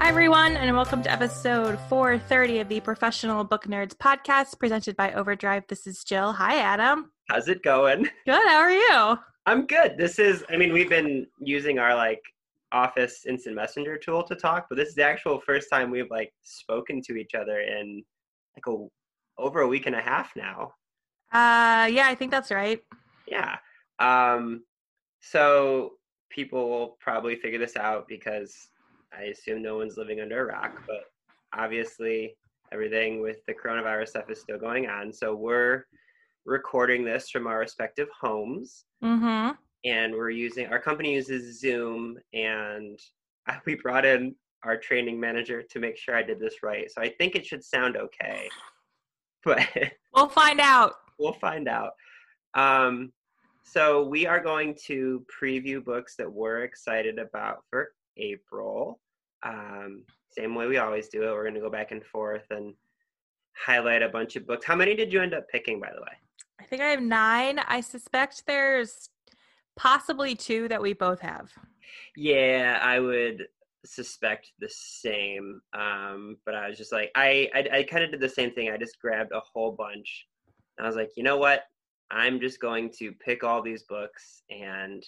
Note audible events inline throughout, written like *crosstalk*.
Hi, everyone, and welcome to episode 430 of the Professional Book Nerds podcast presented by Overdrive. This is Jill. Hi, Adam. How's it going? Good. How are you? I'm good. This is, I mean, we've been using our like Office Instant Messenger tool to talk, but this is the actual first time we've like spoken to each other in like a over a week and a half now. Uh, yeah, I think that's right. Yeah. Um, so people will probably figure this out because I assume no one's living under a rock, but obviously everything with the coronavirus stuff is still going on. So we're recording this from our respective homes Mm-hmm. And we're using our company uses Zoom and we brought in our training manager to make sure I did this right. So I think it should sound okay. *laughs* But We'll find out. we'll find out. Um, so we are going to preview books that we're excited about for April. Um, same way we always do it. We're going to go back and forth and highlight a bunch of books. How many did you end up picking, by the way? I think I have nine. I suspect there's possibly two that we both have. Yeah, I would suspect the same. Um, but I was just like, I, I, I kind of did the same thing. I just grabbed a whole bunch. I was like, you know what? I'm just going to pick all these books, and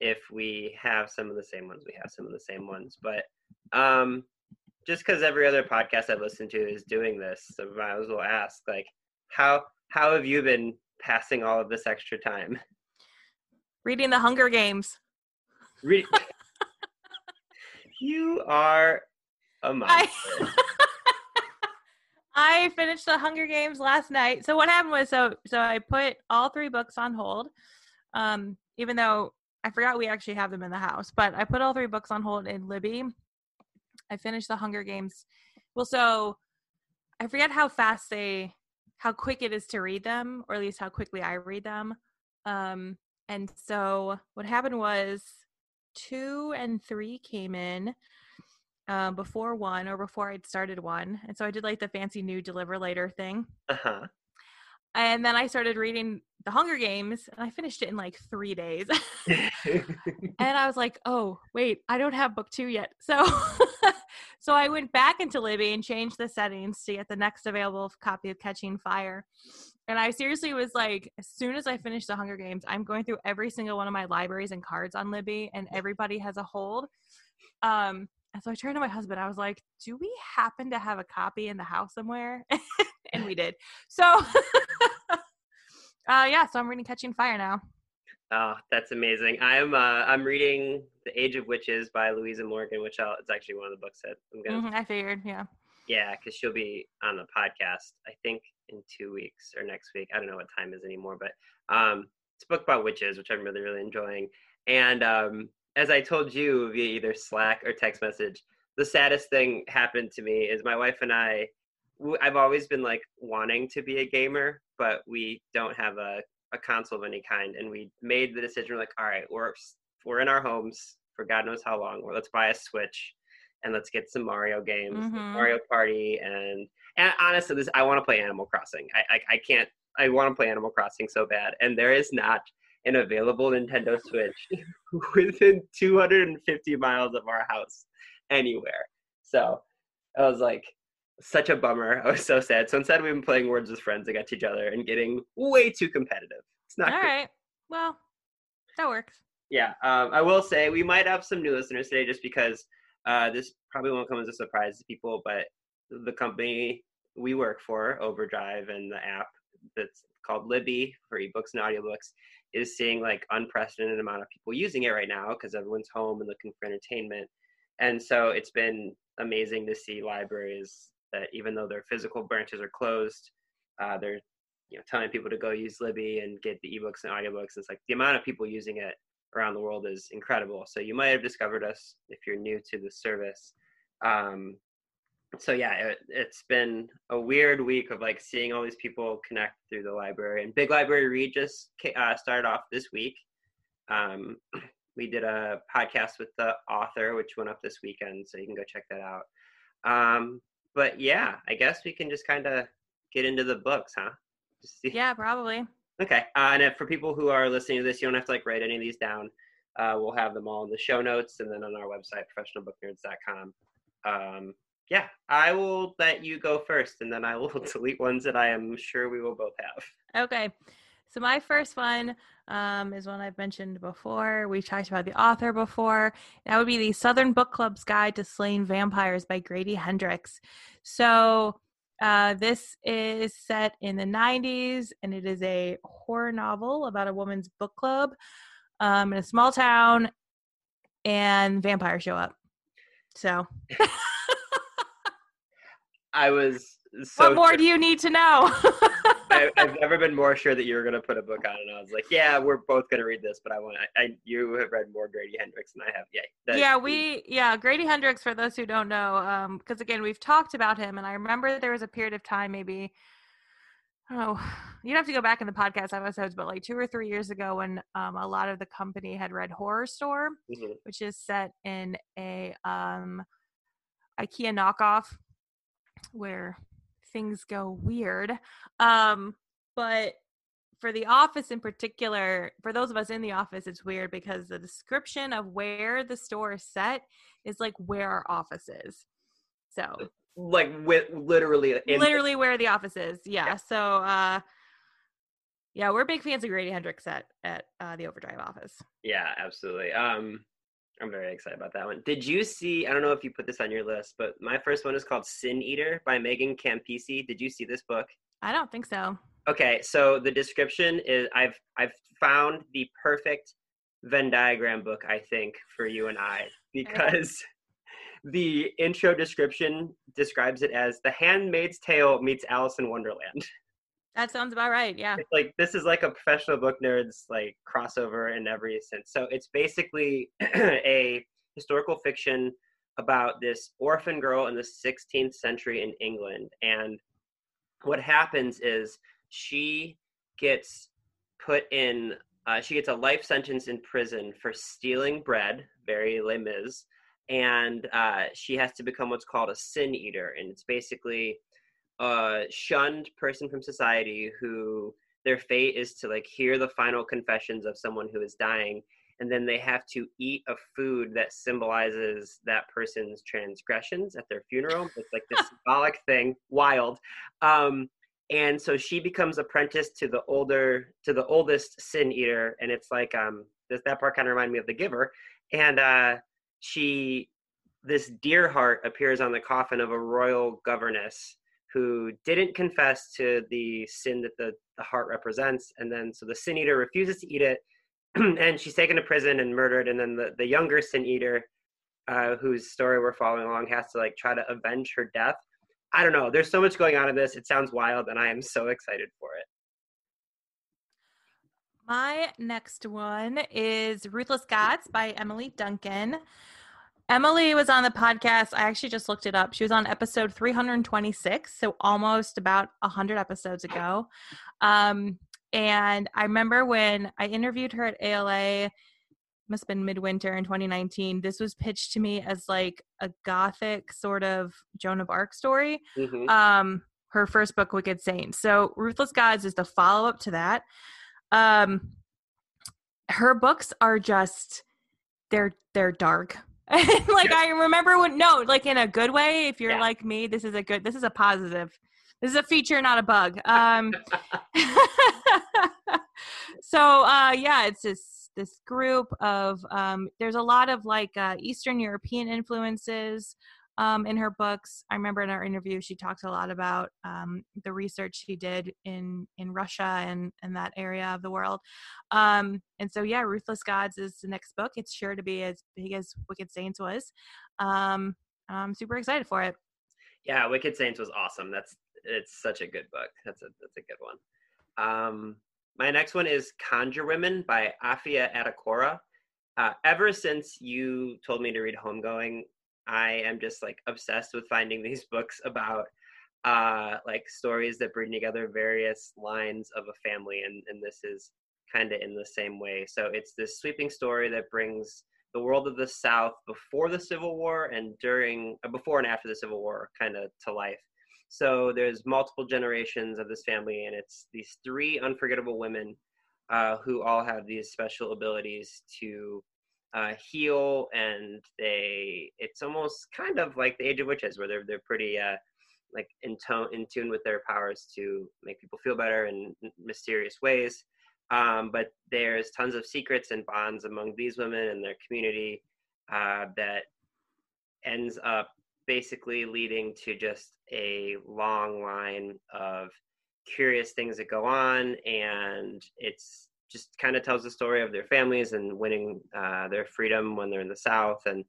if we have some of the same ones, we have some of the same ones. But um, just because every other podcast I've listened to is doing this, so I might as well ask, like, how how have you been passing all of this extra time? *laughs* Reading the Hunger Games. Re- *laughs* you are a monster. I, *laughs* I finished the Hunger Games last night. So what happened was so so I put all three books on hold. Um, even though I forgot we actually have them in the house, but I put all three books on hold in Libby. I finished the Hunger Games. Well, so I forget how fast they how quick it is to read them, or at least how quickly I read them. Um, and so what happened was two and three came in um, before one or before I'd started one. And so I did like the fancy new deliver later thing. Uh-huh. And then I started reading The Hunger Games and I finished it in like three days. *laughs* *laughs* and I was like, oh, wait, I don't have book two yet. *laughs* So so I went back into Libby and changed the settings to get the next available copy of Catching Fire. And I seriously was like, as soon as I finish The Hunger Games, I'm going through every single one of my libraries and cards on Libby, and everybody has a hold. Um, and so I turned to my husband. I was like, "Do we happen to have a copy in the house somewhere?" *laughs* and we did. So, *laughs* uh, yeah. So I'm reading Catching Fire now. Oh, that's amazing. I'm uh, I'm reading The Age of Witches by Louisa Morgan, which I'll, it's actually one of the books that I'm gonna Mhm, I figured, yeah. yeah, because she'll be on the podcast. I think in two weeks or next week. I don't know what time is anymore, but um, it's a book about witches, which I'm really really enjoying. And um, as I told you via either Slack or text message, the saddest thing happened to me is my wife and I. I've always been like wanting to be a gamer, but we don't have a a console of any kind, and we made the decision. Like, all right, we're we're in our homes for God knows how long. Let's buy a Switch, and let's get some Mario games, Mhm. Mario Party, and and honestly, this I want to play Animal Crossing. I I, I can't. I want to play Animal Crossing so bad, and there is not an available Nintendo Switch *laughs* within 250 miles of our house anywhere. So I was like, such a bummer. I was so sad. So instead, we've been playing Words with Friends against each other and getting way too competitive. It's not All right. Well, that works. Yeah, um, I will say we might have some new listeners today just because uh, this probably won't come as a surprise to people, but the company we work for, Overdrive, and the app that's called Libby for ebooks and audiobooks is seeing like unprecedented amount of people using it right now because everyone's home and looking for entertainment. And so it's been amazing to see libraries that even though their physical branches are closed, uh, they're you know telling people to go use Libby and get the ebooks and audiobooks. It's like the amount of people using it around the world is incredible. So you might have discovered us if you're new to the service. Um, so yeah, it, it's been a weird week of like seeing all these people connect through the library. And Big Library Read just uh, started off this week. Um, *clears throat* we did a podcast with the author, which went up this weekend, so you can go check that out. Um, but yeah, I guess we can just kind of get into the books, huh? *laughs* Yeah, probably. Okay. Uh, and if, for people who are listening to this, you don't have to like write any of these down. Uh, we'll have them all in the show notes and then on our website, professionalbooknerds.com. Um, yeah, I will let you go first and then I will *laughs* delete ones that I am sure we will both have. Okay. So my first one um, is one I've mentioned before. We talked about the author before. That would be the Southern Book Club's Guide to Slaying Vampires by Grady Hendrix. So uh, this is set in the 90s and it is a horror novel about a woman's book club um, in a small town and vampires show up. So. *laughs* I was so. What more do you need to know? *laughs* I, have never been more sure that you were going to put a book on, and I was like, "Yeah, we're both going to read this." But I want, I, I, you have read more Grady Hendrix than I have. Yeah, yeah, we, yeah, Grady Hendrix. For those who don't know, because um, again, we've talked about him, and I remember there was a period of time, maybe, oh, *sighs* you'd have to go back in the podcast episodes, but like two or three years ago, when um, a lot of the company had read Horrorstör, mm-hmm. which is set in a um, IKEA knockoff where things go weird. Um, but for the office in particular, for those of us in the office, it's weird because the description of where the store is set is like where our office is. So like with literally literally where the office is. Yeah. yeah. So uh yeah, we're big fans of Grady Hendrix at at uh, the Overdrive office. Yeah, absolutely. Um I'm very excited about that one. Did you see? I don't know if you put this on your list, but my first one is called Sin Eater by Megan Campisi. Did you see this book? I don't think so. Okay, so the description is I've I've found the perfect Venn diagram book I think for you and I *laughs* because the intro description describes it as The Handmaid's Tale meets Alice in Wonderland. That sounds about right. Yeah. It's like this is like a professional book nerds like crossover in every sense. So it's basically *clears throat* a historical fiction about this orphan girl in the 16th century in England and what happens is she gets put in uh, she gets a life sentence in prison for stealing bread, very Les Mis, and uh, she has to become what's called a sin eater, and it's basically a shunned person from society who their fate is to like hear the final confessions of someone who is dying and then they have to eat a food that symbolizes that person's transgressions at their funeral. *laughs* It's like this symbolic thing. Wild. Um, and so she becomes apprenticed to the older to the oldest sin eater and it's like um this that part kind of reminded me of the giver. And uh she this deer heart appears on the coffin of a royal governess who didn't confess to the sin that the, the heart represents. And then, so the sin eater refuses to eat it, *clears throat* and she's taken to prison and murdered. And then the, the younger sin eater, uh, whose story we're following along, has to like try to avenge her death. I don't know. There's so much going on in this. It sounds wild, and I am so excited for it. My next one is Ruthless Gods by Emily Duncan. Emily was on the podcast. I actually just looked it up. She was on episode 326, so almost about 100 episodes ago. Um, and I remember when I interviewed her at ALA, must have been midwinter in 2019. This was pitched to me as like a gothic sort of Joan of Arc story. Mm-hmm. Um, her first book, Wicked Saints. So Ruthless Gods is the follow up to that. Um, her books are just they're they're dark *laughs* like I remember when no, like in a good way. If you're yeah. like me, this is a good. This is a positive. This is a feature, not a bug. *laughs* Um, *laughs* so uh, yeah, it's this this group of. Um, there's a lot of like uh, Eastern European influences um, in her books. I remember in our interview, she talked a lot about um, the research she did in in Russia and and that area of the world. Um, and so, yeah, Ruthless Gods is the next book. It's sure to be as big as Wicked Saints was. Um, I'm super excited for it. Yeah, Wicked Saints was awesome. That's it's such a good book. That's a that's a good one. Um, my next one is Conjure Women by Afia Atakora. Uh, ever since you told me to read Homegoing, I am just like obsessed with finding these *laughs* books about uh, like stories that bring together various lines of a family, and and this is kind of in the same way. So it's this sweeping story that brings the world of the South before the Civil War and during, uh, before and after the Civil War, kind of to life. So there's multiple generations of this family, and it's these three unforgettable women uh, who all have these special abilities to uh, heal, and they it's almost kind of like the Age of Witches, where they're they're pretty uh, like in tone in tune with their powers to make people feel better in mysterious ways. Um, but there's tons of secrets and bonds among these women and their community uh, that ends up basically leading to just a long line of curious things that go on and it's just kind of tells the story of their families and winning uh, their freedom when they're in the south and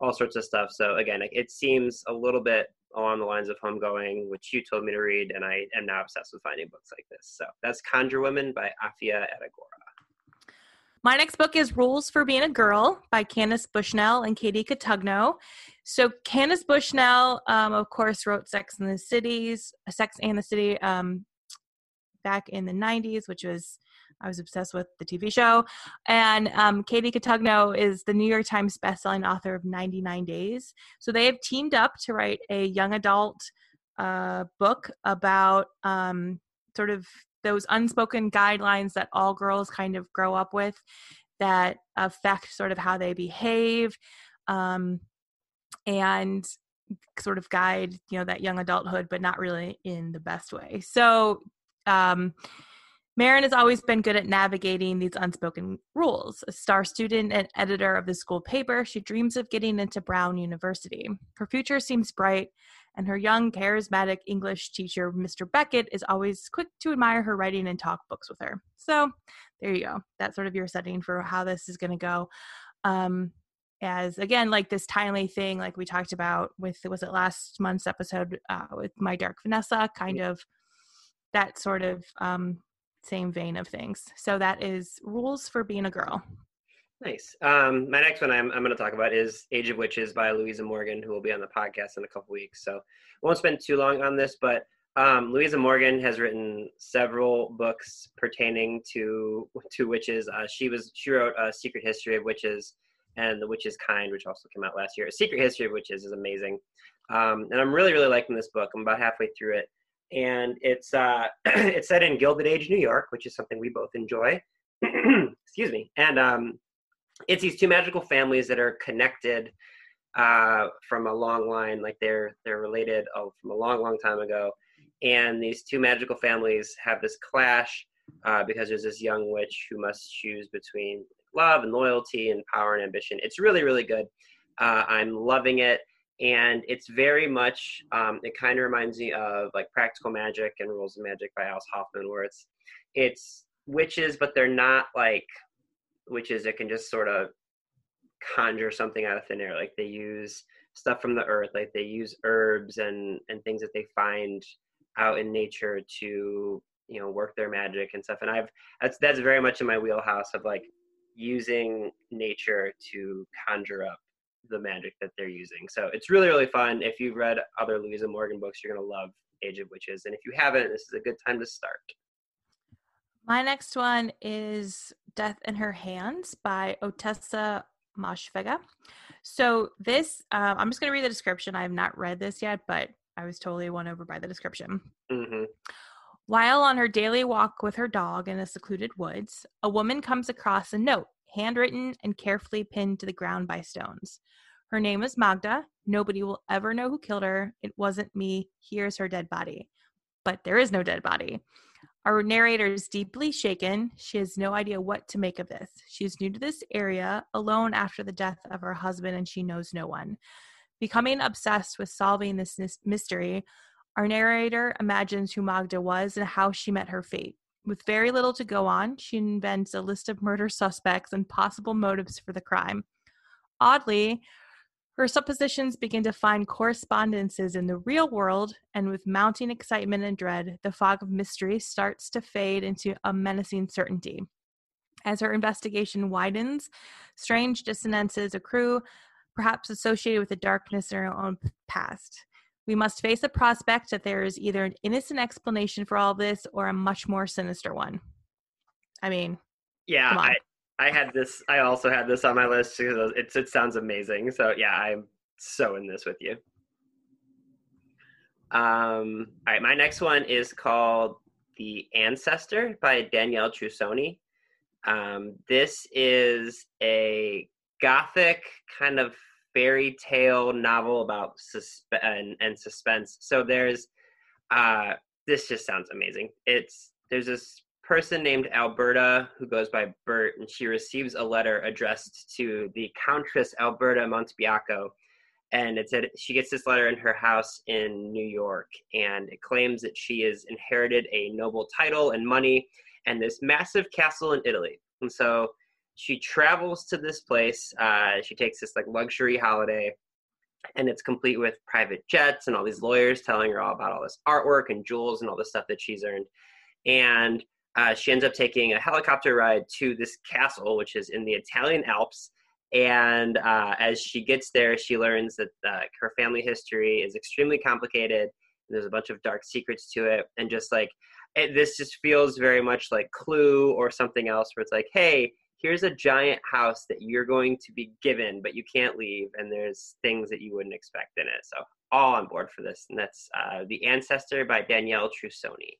all sorts of stuff. So again it seems a little bit along the lines of homegoing which you told me to read and i am now obsessed with finding books like this. So that's conjure women by afia atakora my next book is Rules for Being a Girl by Candace Bushnell and Katie Cotugno. So Candace Bushnell, um, of course, wrote Sex and the Cities, Sex and the City um, back in the 90s, which was I was obsessed with the TV show. And um, Katie Cotugno is the New York Times bestselling author of 99 Days. So they have teamed up to write a young adult uh, book about um, sort of those unspoken guidelines that all girls kind of grow up with that affect sort of how they behave um, and sort of guide you know that young adulthood but not really in the best way so um, Marin has always been good at navigating these unspoken rules. A star student and editor of the school paper, she dreams of getting into Brown University. Her future seems bright, and her young, charismatic English teacher, Mr. Beckett, is always quick to admire her writing and talk books with her. So there you go. That's sort of your setting for how this is going to go. Um, as again, like this timely thing, like we talked about with was it last month's episode uh, with my dark Vanessa, kind of that sort of um, same vein of things. So that is rules for being a girl. Nice. Um, my next one I'm, I'm going to talk about is Age of Witches by Louisa Morgan, who will be on the podcast in a couple weeks. So won't spend too long on this, but um, Louisa Morgan has written several books pertaining to to witches. Uh, she was she wrote a Secret History of Witches and The Witch's Kind, which also came out last year. A Secret History of Witches is amazing, um, and I'm really really liking this book. I'm about halfway through it, and it's uh, *clears throat* it's set in Gilded Age New York, which is something we both enjoy. *clears throat* Excuse me, and um, it's these two magical families that are connected uh, from a long line, like they're they're related oh, from a long, long time ago. And these two magical families have this clash uh, because there's this young witch who must choose between love and loyalty and power and ambition. It's really, really good. Uh, I'm loving it, and it's very much. Um, it kind of reminds me of like Practical Magic and Rules of Magic by Alice Hoffman, where it's it's witches, but they're not like witches that can just sort of conjure something out of thin air. Like they use stuff from the earth, like they use herbs and and things that they find out in nature to you know work their magic and stuff. And I've that's that's very much in my wheelhouse of like using nature to conjure up the magic that they're using. So it's really really fun. If you've read other Louisa Morgan books, you're gonna love Age of Witches. And if you haven't, this is a good time to start. My next one is Death in Her Hands by Ottessa Moshfegh. So this, um, I'm just going to read the description. I have not read this yet, but I was totally won over by the description. Mm-hmm. While on her daily walk with her dog in a secluded woods, a woman comes across a note, handwritten and carefully pinned to the ground by stones. Her name is Magda. Nobody will ever know who killed her. It wasn't me. Here's her dead body. But there is no dead body. Our narrator is deeply shaken. She has no idea what to make of this. She is new to this area, alone after the death of her husband, and she knows no one. Becoming obsessed with solving this mystery, our narrator imagines who Magda was and how she met her fate. With very little to go on, she invents a list of murder suspects and possible motives for the crime. Oddly, Her suppositions begin to find correspondences in the real world, and with mounting excitement and dread, the fog of mystery starts to fade into a menacing certainty. As her investigation widens, strange dissonances accrue, perhaps associated with the darkness in her own past. We must face the prospect that there is either an innocent explanation for all this or a much more sinister one. I mean, Yeah, I, I had this. I also had this on my list because it, it sounds amazing. So yeah, I'm so in this with you. Um, all right, my next one is called "The Ancestor" by Danielle Trussoni. Um, this is a gothic kind of fairy tale novel about suspe- and, and suspense. So there's uh, this just sounds amazing. It's there's this person named Alberta who goes by Bert, and she receives a letter addressed to the Countess Alberta Montebiacco. And it said she gets this letter in her house in New York, and it claims that she has inherited a noble title and money and this massive castle in Italy. And so she travels to this place. Uh, she takes this like luxury holiday, and it's complete with private jets and all these lawyers telling her all about all this artwork and jewels and all the stuff that she's earned. And uh, she ends up taking a helicopter ride to this castle, which is in the Italian Alps. And uh, as she gets there, she learns that uh, her family history is extremely complicated. There's a bunch of dark secrets to it. And just like it, this, just feels very much like Clue or something else, where it's like, hey, here's a giant house that you're going to be given, but you can't leave. And there's things that you wouldn't expect in it. So, all on board for this. And that's uh, The Ancestor by Danielle Trussoni.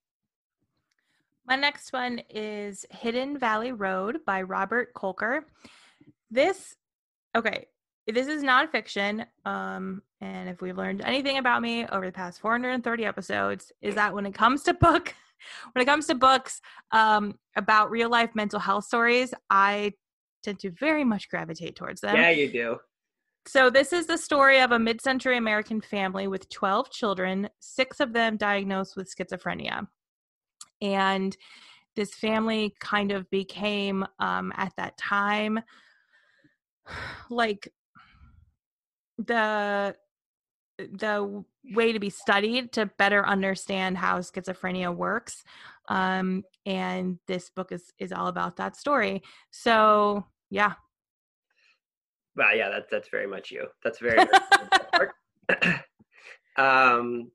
My next one is Hidden Valley Road by Robert Kolker. This, okay, this is nonfiction. Um, and if we've learned anything about me over the past 430 episodes, is that when it comes to book, *laughs* when it comes to books um, about real life mental health stories, I tend to very much gravitate towards them. Yeah, you do. So, this is the story of a mid century American family with 12 children, six of them diagnosed with schizophrenia. And this family kind of became, um, at that time, *sighs* like the the way to be studied to better understand how schizophrenia works um and this book is is all about that story so yeah Wow, yeah, that's that's very much you. That's very. very *laughs* *clears throat* um,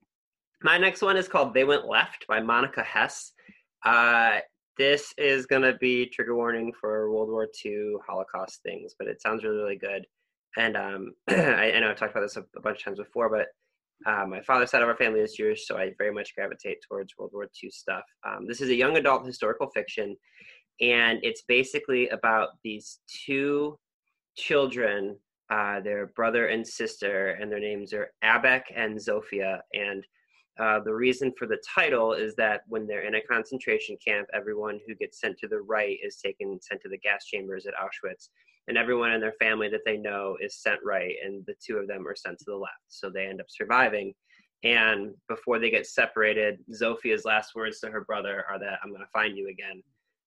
my next one is called "They Went Left" by Monica Hesse. Uh, this is gonna be trigger warning for World War II Holocaust things, but it sounds really really good. And um, *clears throat* I, I know I've talked about this a, a bunch of times before, but uh, my father's side of our family is Jewish, so I very much gravitate towards World War II stuff. Um, this is a young adult historical fiction, and it's basically about these two children, uh, their brother and sister, and their names are Abek and Zofia. And uh, the reason for the title is that when they're in a concentration camp, everyone who gets sent to the right is taken sent to the gas chambers at Auschwitz, and everyone in their family that they know is sent right, and the two of them are sent to the left. So they end up surviving. And before they get separated, Zofia's last words to her brother are that I'm going to find you again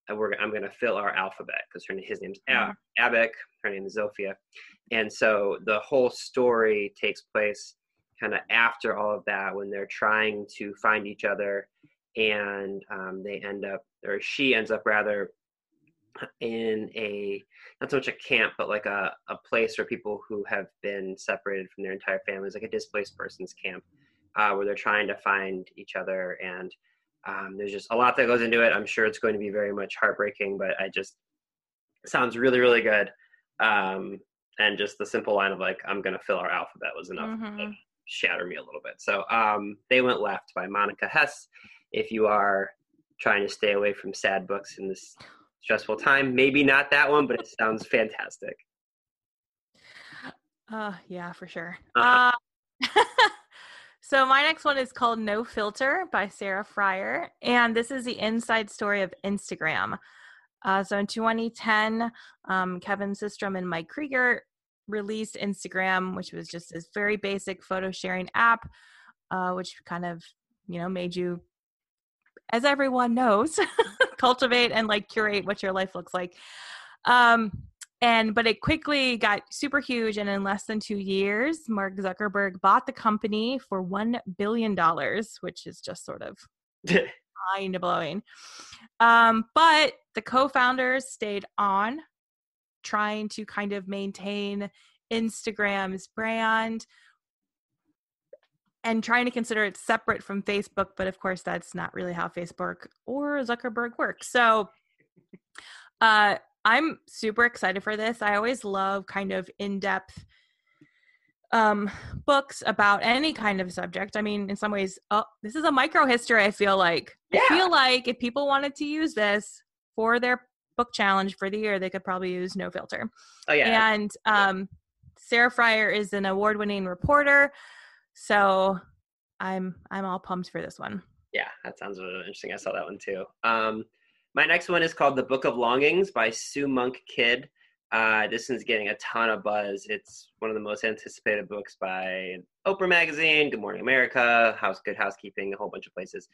and we're I'm going to fill our alphabet because her his name's A- Abek, her name is Zofia, and so the whole story takes place kind of after all of that when they're trying to find each other, and um, they end up or she ends up rather in a not so much a camp but like a, a place where people who have been separated from their entire families like a displaced persons camp uh, where they're trying to find each other and um, there's just a lot that goes into it. I'm sure it's going to be very much heartbreaking, but I just sounds really, really good. Um, and just the simple line of like, I'm going to fill our alphabet was enough to Mhm. shatter me a little bit. So um, they went left by Monica Hesse. If you are trying to stay away from sad books in this stressful time, maybe not that one, but it *laughs* sounds fantastic. Uh, yeah, for sure. Uh-huh. Uh, *laughs* so my next one is called No Filter by Sarah Frier, and this is the inside story of Instagram. Uh, so in 2010, um, Kevin Systrom and Mike Krieger released Instagram, which was just this very basic photo sharing app, uh, which kind of you know made you, as everyone knows, *laughs* cultivate and like curate what your life looks like. Um, and but it quickly got super huge and in less than two years mark zuckerberg bought the company for one billion dollars which is just sort of *laughs* mind blowing um, but the co-founders stayed on trying to kind of maintain instagram's brand and trying to consider it separate from facebook but of course that's not really how facebook or zuckerberg works so uh I'm super excited for this. I always love kind of in-depth um books about any kind of subject. I mean, in some ways, oh, this is a micro history, I feel like. Yeah. I feel like if people wanted to use this for their book challenge for the year, they could probably use no filter. Oh yeah. And um Sarah Frier is an award-winning reporter. So I'm I'm all pumped for this one. Yeah, that sounds really interesting. I saw that one too. Um, my next one is called The Book of Longings by Sue Monk Kidd. Uh, this one's getting a ton of buzz. It's one of the most anticipated books by Oprah Magazine, Good Morning America, House Good Housekeeping, a whole bunch of places.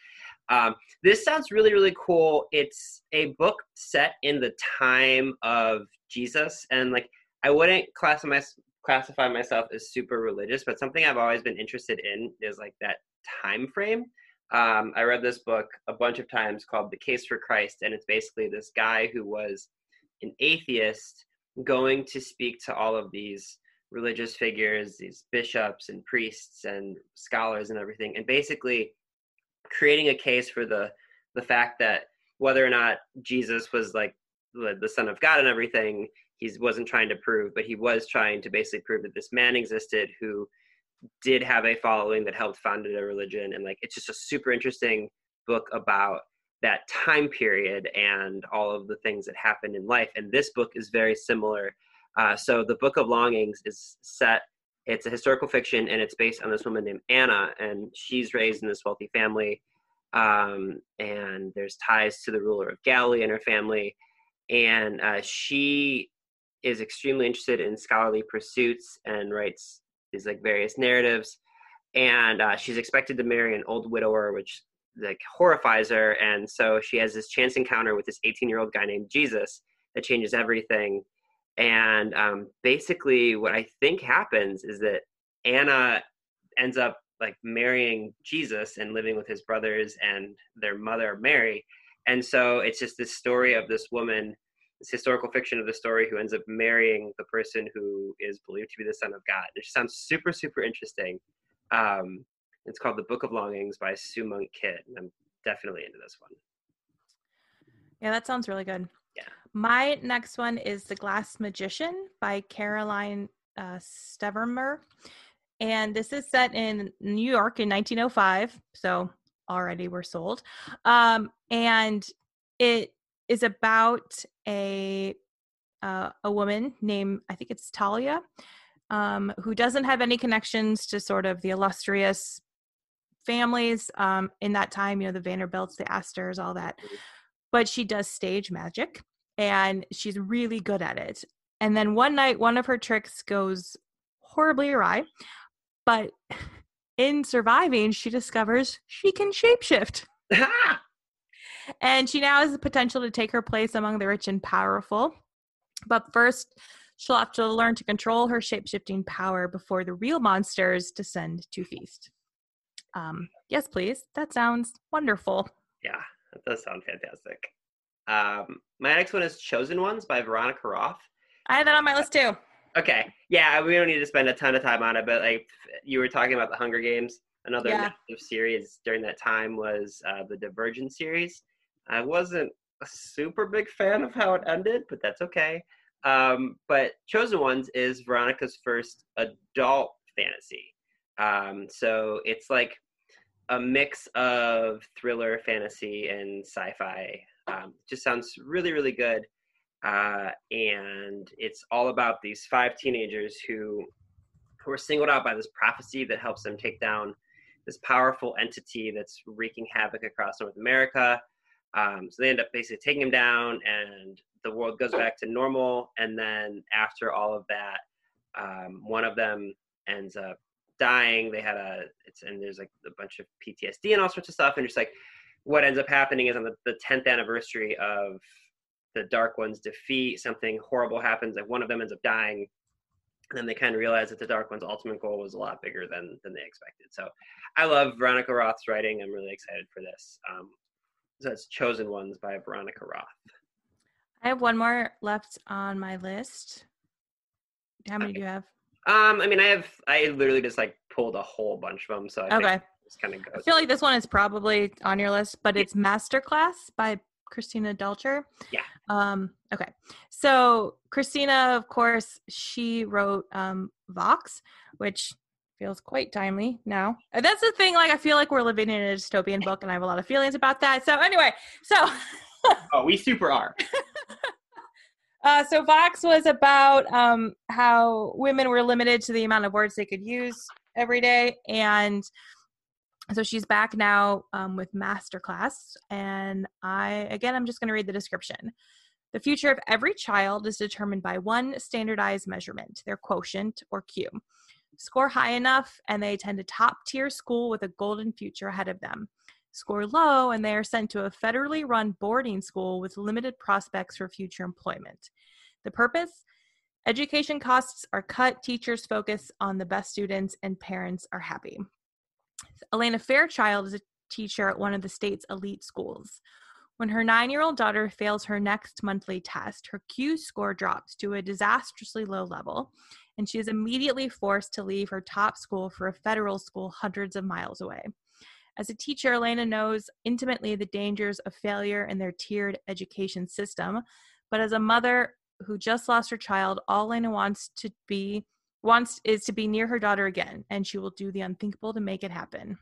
Um, this sounds really, really cool. It's a book set in the time of Jesus, and like I wouldn't classify classify myself as super religious, but something I've always been interested in is like that time frame. Um, I read this book a bunch of times called The Case for Christ, and it's basically this guy who was an atheist going to speak to all of these religious figures, these bishops and priests and scholars and everything, and basically creating a case for the the fact that whether or not Jesus was like the, the son of God and everything, he wasn't trying to prove, but he was trying to basically prove that this man existed who did have a following that helped founded a religion. And like it's just a super interesting book about that time period and all of the things that happened in life. And this book is very similar. Uh, so the book of longings is set it's a historical fiction and it's based on this woman named anna and she's raised in this wealthy family. Um, and there's ties to the ruler of galilee and her family. And uh, she is extremely interested in scholarly pursuits and writes these like various narratives. And uh, she's expected to marry an old widower which like horrifies her. And so she has this chance encounter with this 18 year old guy named jesus that changes everything. And um, basically what i think happens is that anna ends up like marrying jesus and living with his brothers and their mother mary. And so it's just this story of this woman this historical fiction of the story who ends up marrying the person who is believed to be the son of God. It sounds super, super interesting. Um, it's called The Book of Longings by Sue Monk Kidd. And I'm definitely into this one. Yeah, that sounds really good. Yeah. My next one is The Glass Magician by Caroline uh, Stevermer. And this is set in New York in 1905. So already we're sold. Um, and it is about a uh, a woman named I think it's Talia, um, who doesn't have any connections to sort of the illustrious families um, in that time. You know, the Vanderbilts, the Astors, all that. Mm-hmm. But she does stage magic, and she's really good at it. And then one night, one of her tricks goes horribly awry, but *sighs* in surviving, she discovers she can shapeshift *laughs* and she now has the potential to take her place among the rich and powerful. But first, she'll have to learn to control her shapeshifting power before the real monsters descend to feast. Um, yes, please. That sounds wonderful. Yeah, that does sound fantastic. Um, my next one is Chosen Ones by Veronica Roth. I had that on my list too. Okay, yeah, we don't need to spend a ton of time on it, but like you were talking about the Hunger Games, another Yeah. series during that time was uh, the Divergent series. I wasn't a super big fan of how it ended, but that's okay. Um, but Chosen Ones is Veronica's first adult fantasy. Um, so it's like a mix of thriller, fantasy, and sci-fi. Um, just sounds really, really good. Uh, and it's all about these five teenagers who who are singled out by this prophecy that helps them take down this powerful entity that's wreaking havoc across North America. Um, so they end up basically taking him down, and the world goes back to normal. And then after all of that, um, one of them ends up dying. They had a it's and there's like a bunch of PTSD and all sorts of stuff. And just like what ends up happening is on the, the 10th anniversary of the Dark Ones defeat, something horrible happens, like one of them ends up dying, and then they kind of realize that the Dark One's ultimate goal was a lot bigger than than they expected. So, I love Veronica Roth's writing. I'm really excited for this. Um, that's Chosen Ones by Veronica Roth. I have one more left on my list. How many Okay. do you have? Um, I mean, I have I literally just like pulled a whole bunch of them, so I Okay. just kind of I feel like this one is probably on your list, but it's Masterclass by Christina Dalcher. Yeah. Um, okay. So Christina, of course, she wrote um Vox, which feels quite timely now. And that's the thing, like I feel like we're living in a dystopian book and I have a lot of feelings about that. So anyway, so *laughs* oh, we super are. *laughs* Uh, so Vox was about um, how women were limited to the amount of words they could use every day, and so she's back now um, with Masterclass. And I, again, I'm just going to read the description. The future of every child is determined by one standardized measurement, their quotient or Q. Score high enough, and they attend a top tier school with a golden future ahead of them. Score low, and they are sent to a federally run boarding school with limited prospects for future employment. The purpose? Education costs are cut, teachers focus on the best students, and parents are happy. Elena Fairchild is a teacher at one of the state's elite schools. When her nine year old daughter fails her next monthly test, her Q score drops to a disastrously low level, and she is immediately forced to leave her top school for a federal school hundreds of miles away. As a teacher, Elena knows intimately the dangers of failure in their tiered education system, but as a mother who just lost her child, all Elena wants to be wants is to be near her daughter again, and she will do the unthinkable to make it happen.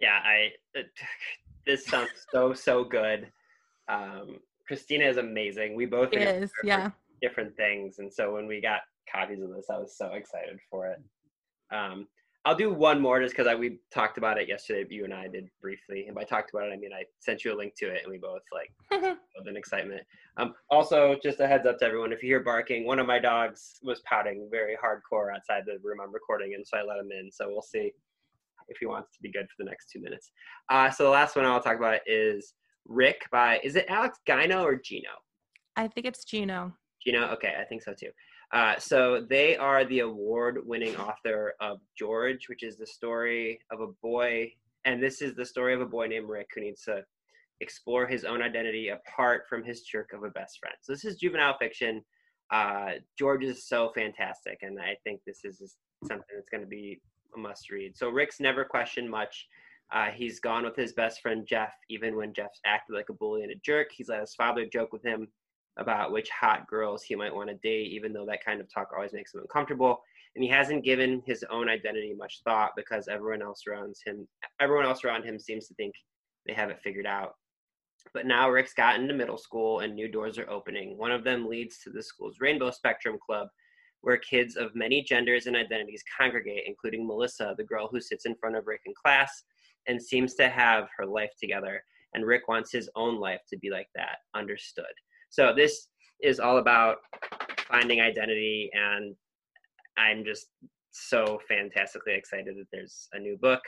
Yeah, I. It, *laughs* this sounds so so good. Um, Christina is amazing. We both It are yeah. different things, and so when we got copies of this, I was so excited for it. Um, I'll do one more just because we talked about it yesterday. You and I did briefly, and by talked about it, I mean I sent you a link to it, and we both like *laughs* with an excitement. Um, also, just a heads up to everyone: if you hear barking, one of my dogs was pouting very hardcore outside the room I'm recording in, so I let him in. So we'll see if he wants to be good for the next two minutes. Uh, so the last one I'll talk about is Rick by is it Alex Gino or Gino? I think it's Gino. Gino, okay, I think so too. Uh, so they are the award-winning author of George, which is the story of a boy, and this is the story of a boy named Rick who needs to explore his own identity apart from his jerk of a best friend. So this is juvenile fiction. Uh, George is so fantastic, and I think this is something that's going to be a must-read. So Rick's never questioned much. Uh, he's gone with his best friend Jeff, even when Jeff's acted like a bully and a jerk. He's let his father joke with him about which hot girls he might want to date, even though that kind of talk always makes him uncomfortable. And he hasn't given his own identity much thought because everyone else around him, everyone else around him seems to think they have it figured out. But now Rick's gotten to middle school and new doors are opening. One of them leads to the school's Rainbow Spectrum Club, where kids of many genders and identities congregate, including Melissa, the girl who sits in front of Rick in class and seems to have her life together. And Rick wants his own life to be like that, understood. So this is all about finding identity, and I'm just so fantastically excited that there's a new book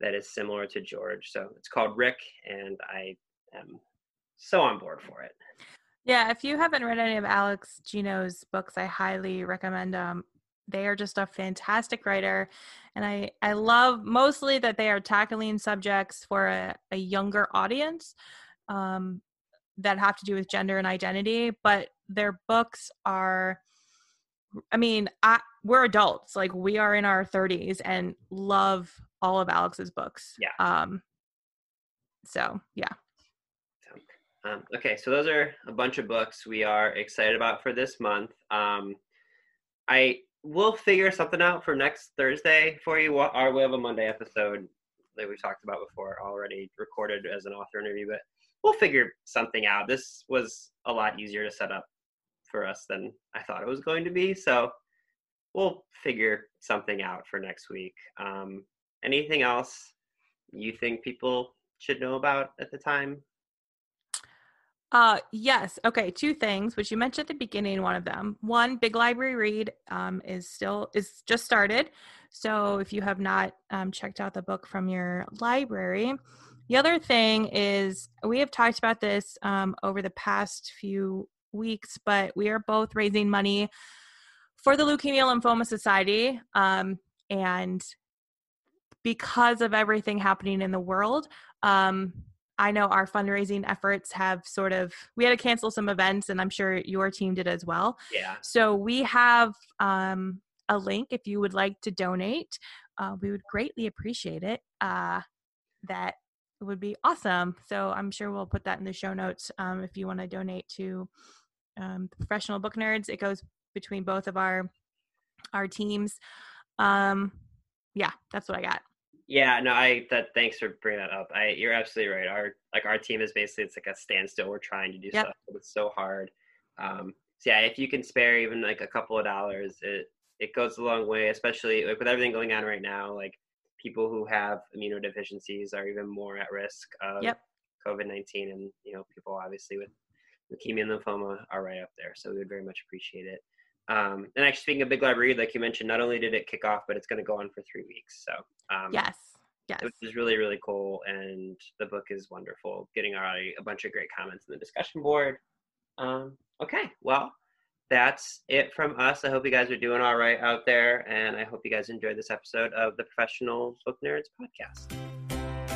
that is similar to George. So it's called Rick, and I am so on board for it. Yeah, if you haven't read any of Alex Gino's books, I highly recommend them. They are just a fantastic writer, and I I love mostly that they are tackling subjects for a, a younger audience um, that have to do with gender and identity. But their books are, I mean, I, we're adults, like we are in our 30s, and love all of Alex's books. Yeah. Um. So yeah. Um, okay, so those are a bunch of books we are excited about for this month. Um, I will figure something out for next Thursday for you. Our we have a Monday episode that we talked about before already recorded as an author interview, but we'll figure something out. This was a lot easier to set up for us than I thought it was going to be, so we'll figure something out for next week. Um, anything else you think people should know about at the time? Uh, yes. Okay. Two things, which you mentioned at the beginning. One of them, one big library read, um, is still is just started. So if you have not um, checked out the book from your library, the other thing is we have talked about this um, over the past few weeks, but we are both raising money for the Leukemia Lymphoma Society. Um, and because of everything happening in the world, um, I know our fundraising efforts have sort of, we had to cancel some events, and I'm sure your team did as well. Yeah. So we have um, a link if you would like to donate. Uh, we would greatly appreciate it. Uh, that would be awesome. So I'm sure we'll put that in the show notes um, if you want to donate to um, professional book nerds. It goes between both of our our teams. Um, yeah, that's what I got. Yeah, no, I that thanks for bringing that up. I you're absolutely right. Our like our team is basically it's like a standstill. We're trying to do Yep. stuff, but it's so hard. Um, so yeah, if you can spare even like a couple of dollars, it it goes a long way. Especially like with everything going on right now, like people who have immunodeficiencies are even more at risk of Yep. COVID nineteen, and you know people obviously with leukemia and lymphoma are right up there. So we would very much appreciate it. Um, and actually, speaking of Big Lab Read, like you mentioned, not only did it kick off, but it's going to go on for three weeks. So um, Yes, yes. which is really really cool and the book is wonderful getting already a bunch of great comments in the discussion board um, okay well that's it from us. I hope you guys are doing all right out there and i hope you guys enjoyed this episode of the professional book nerds podcast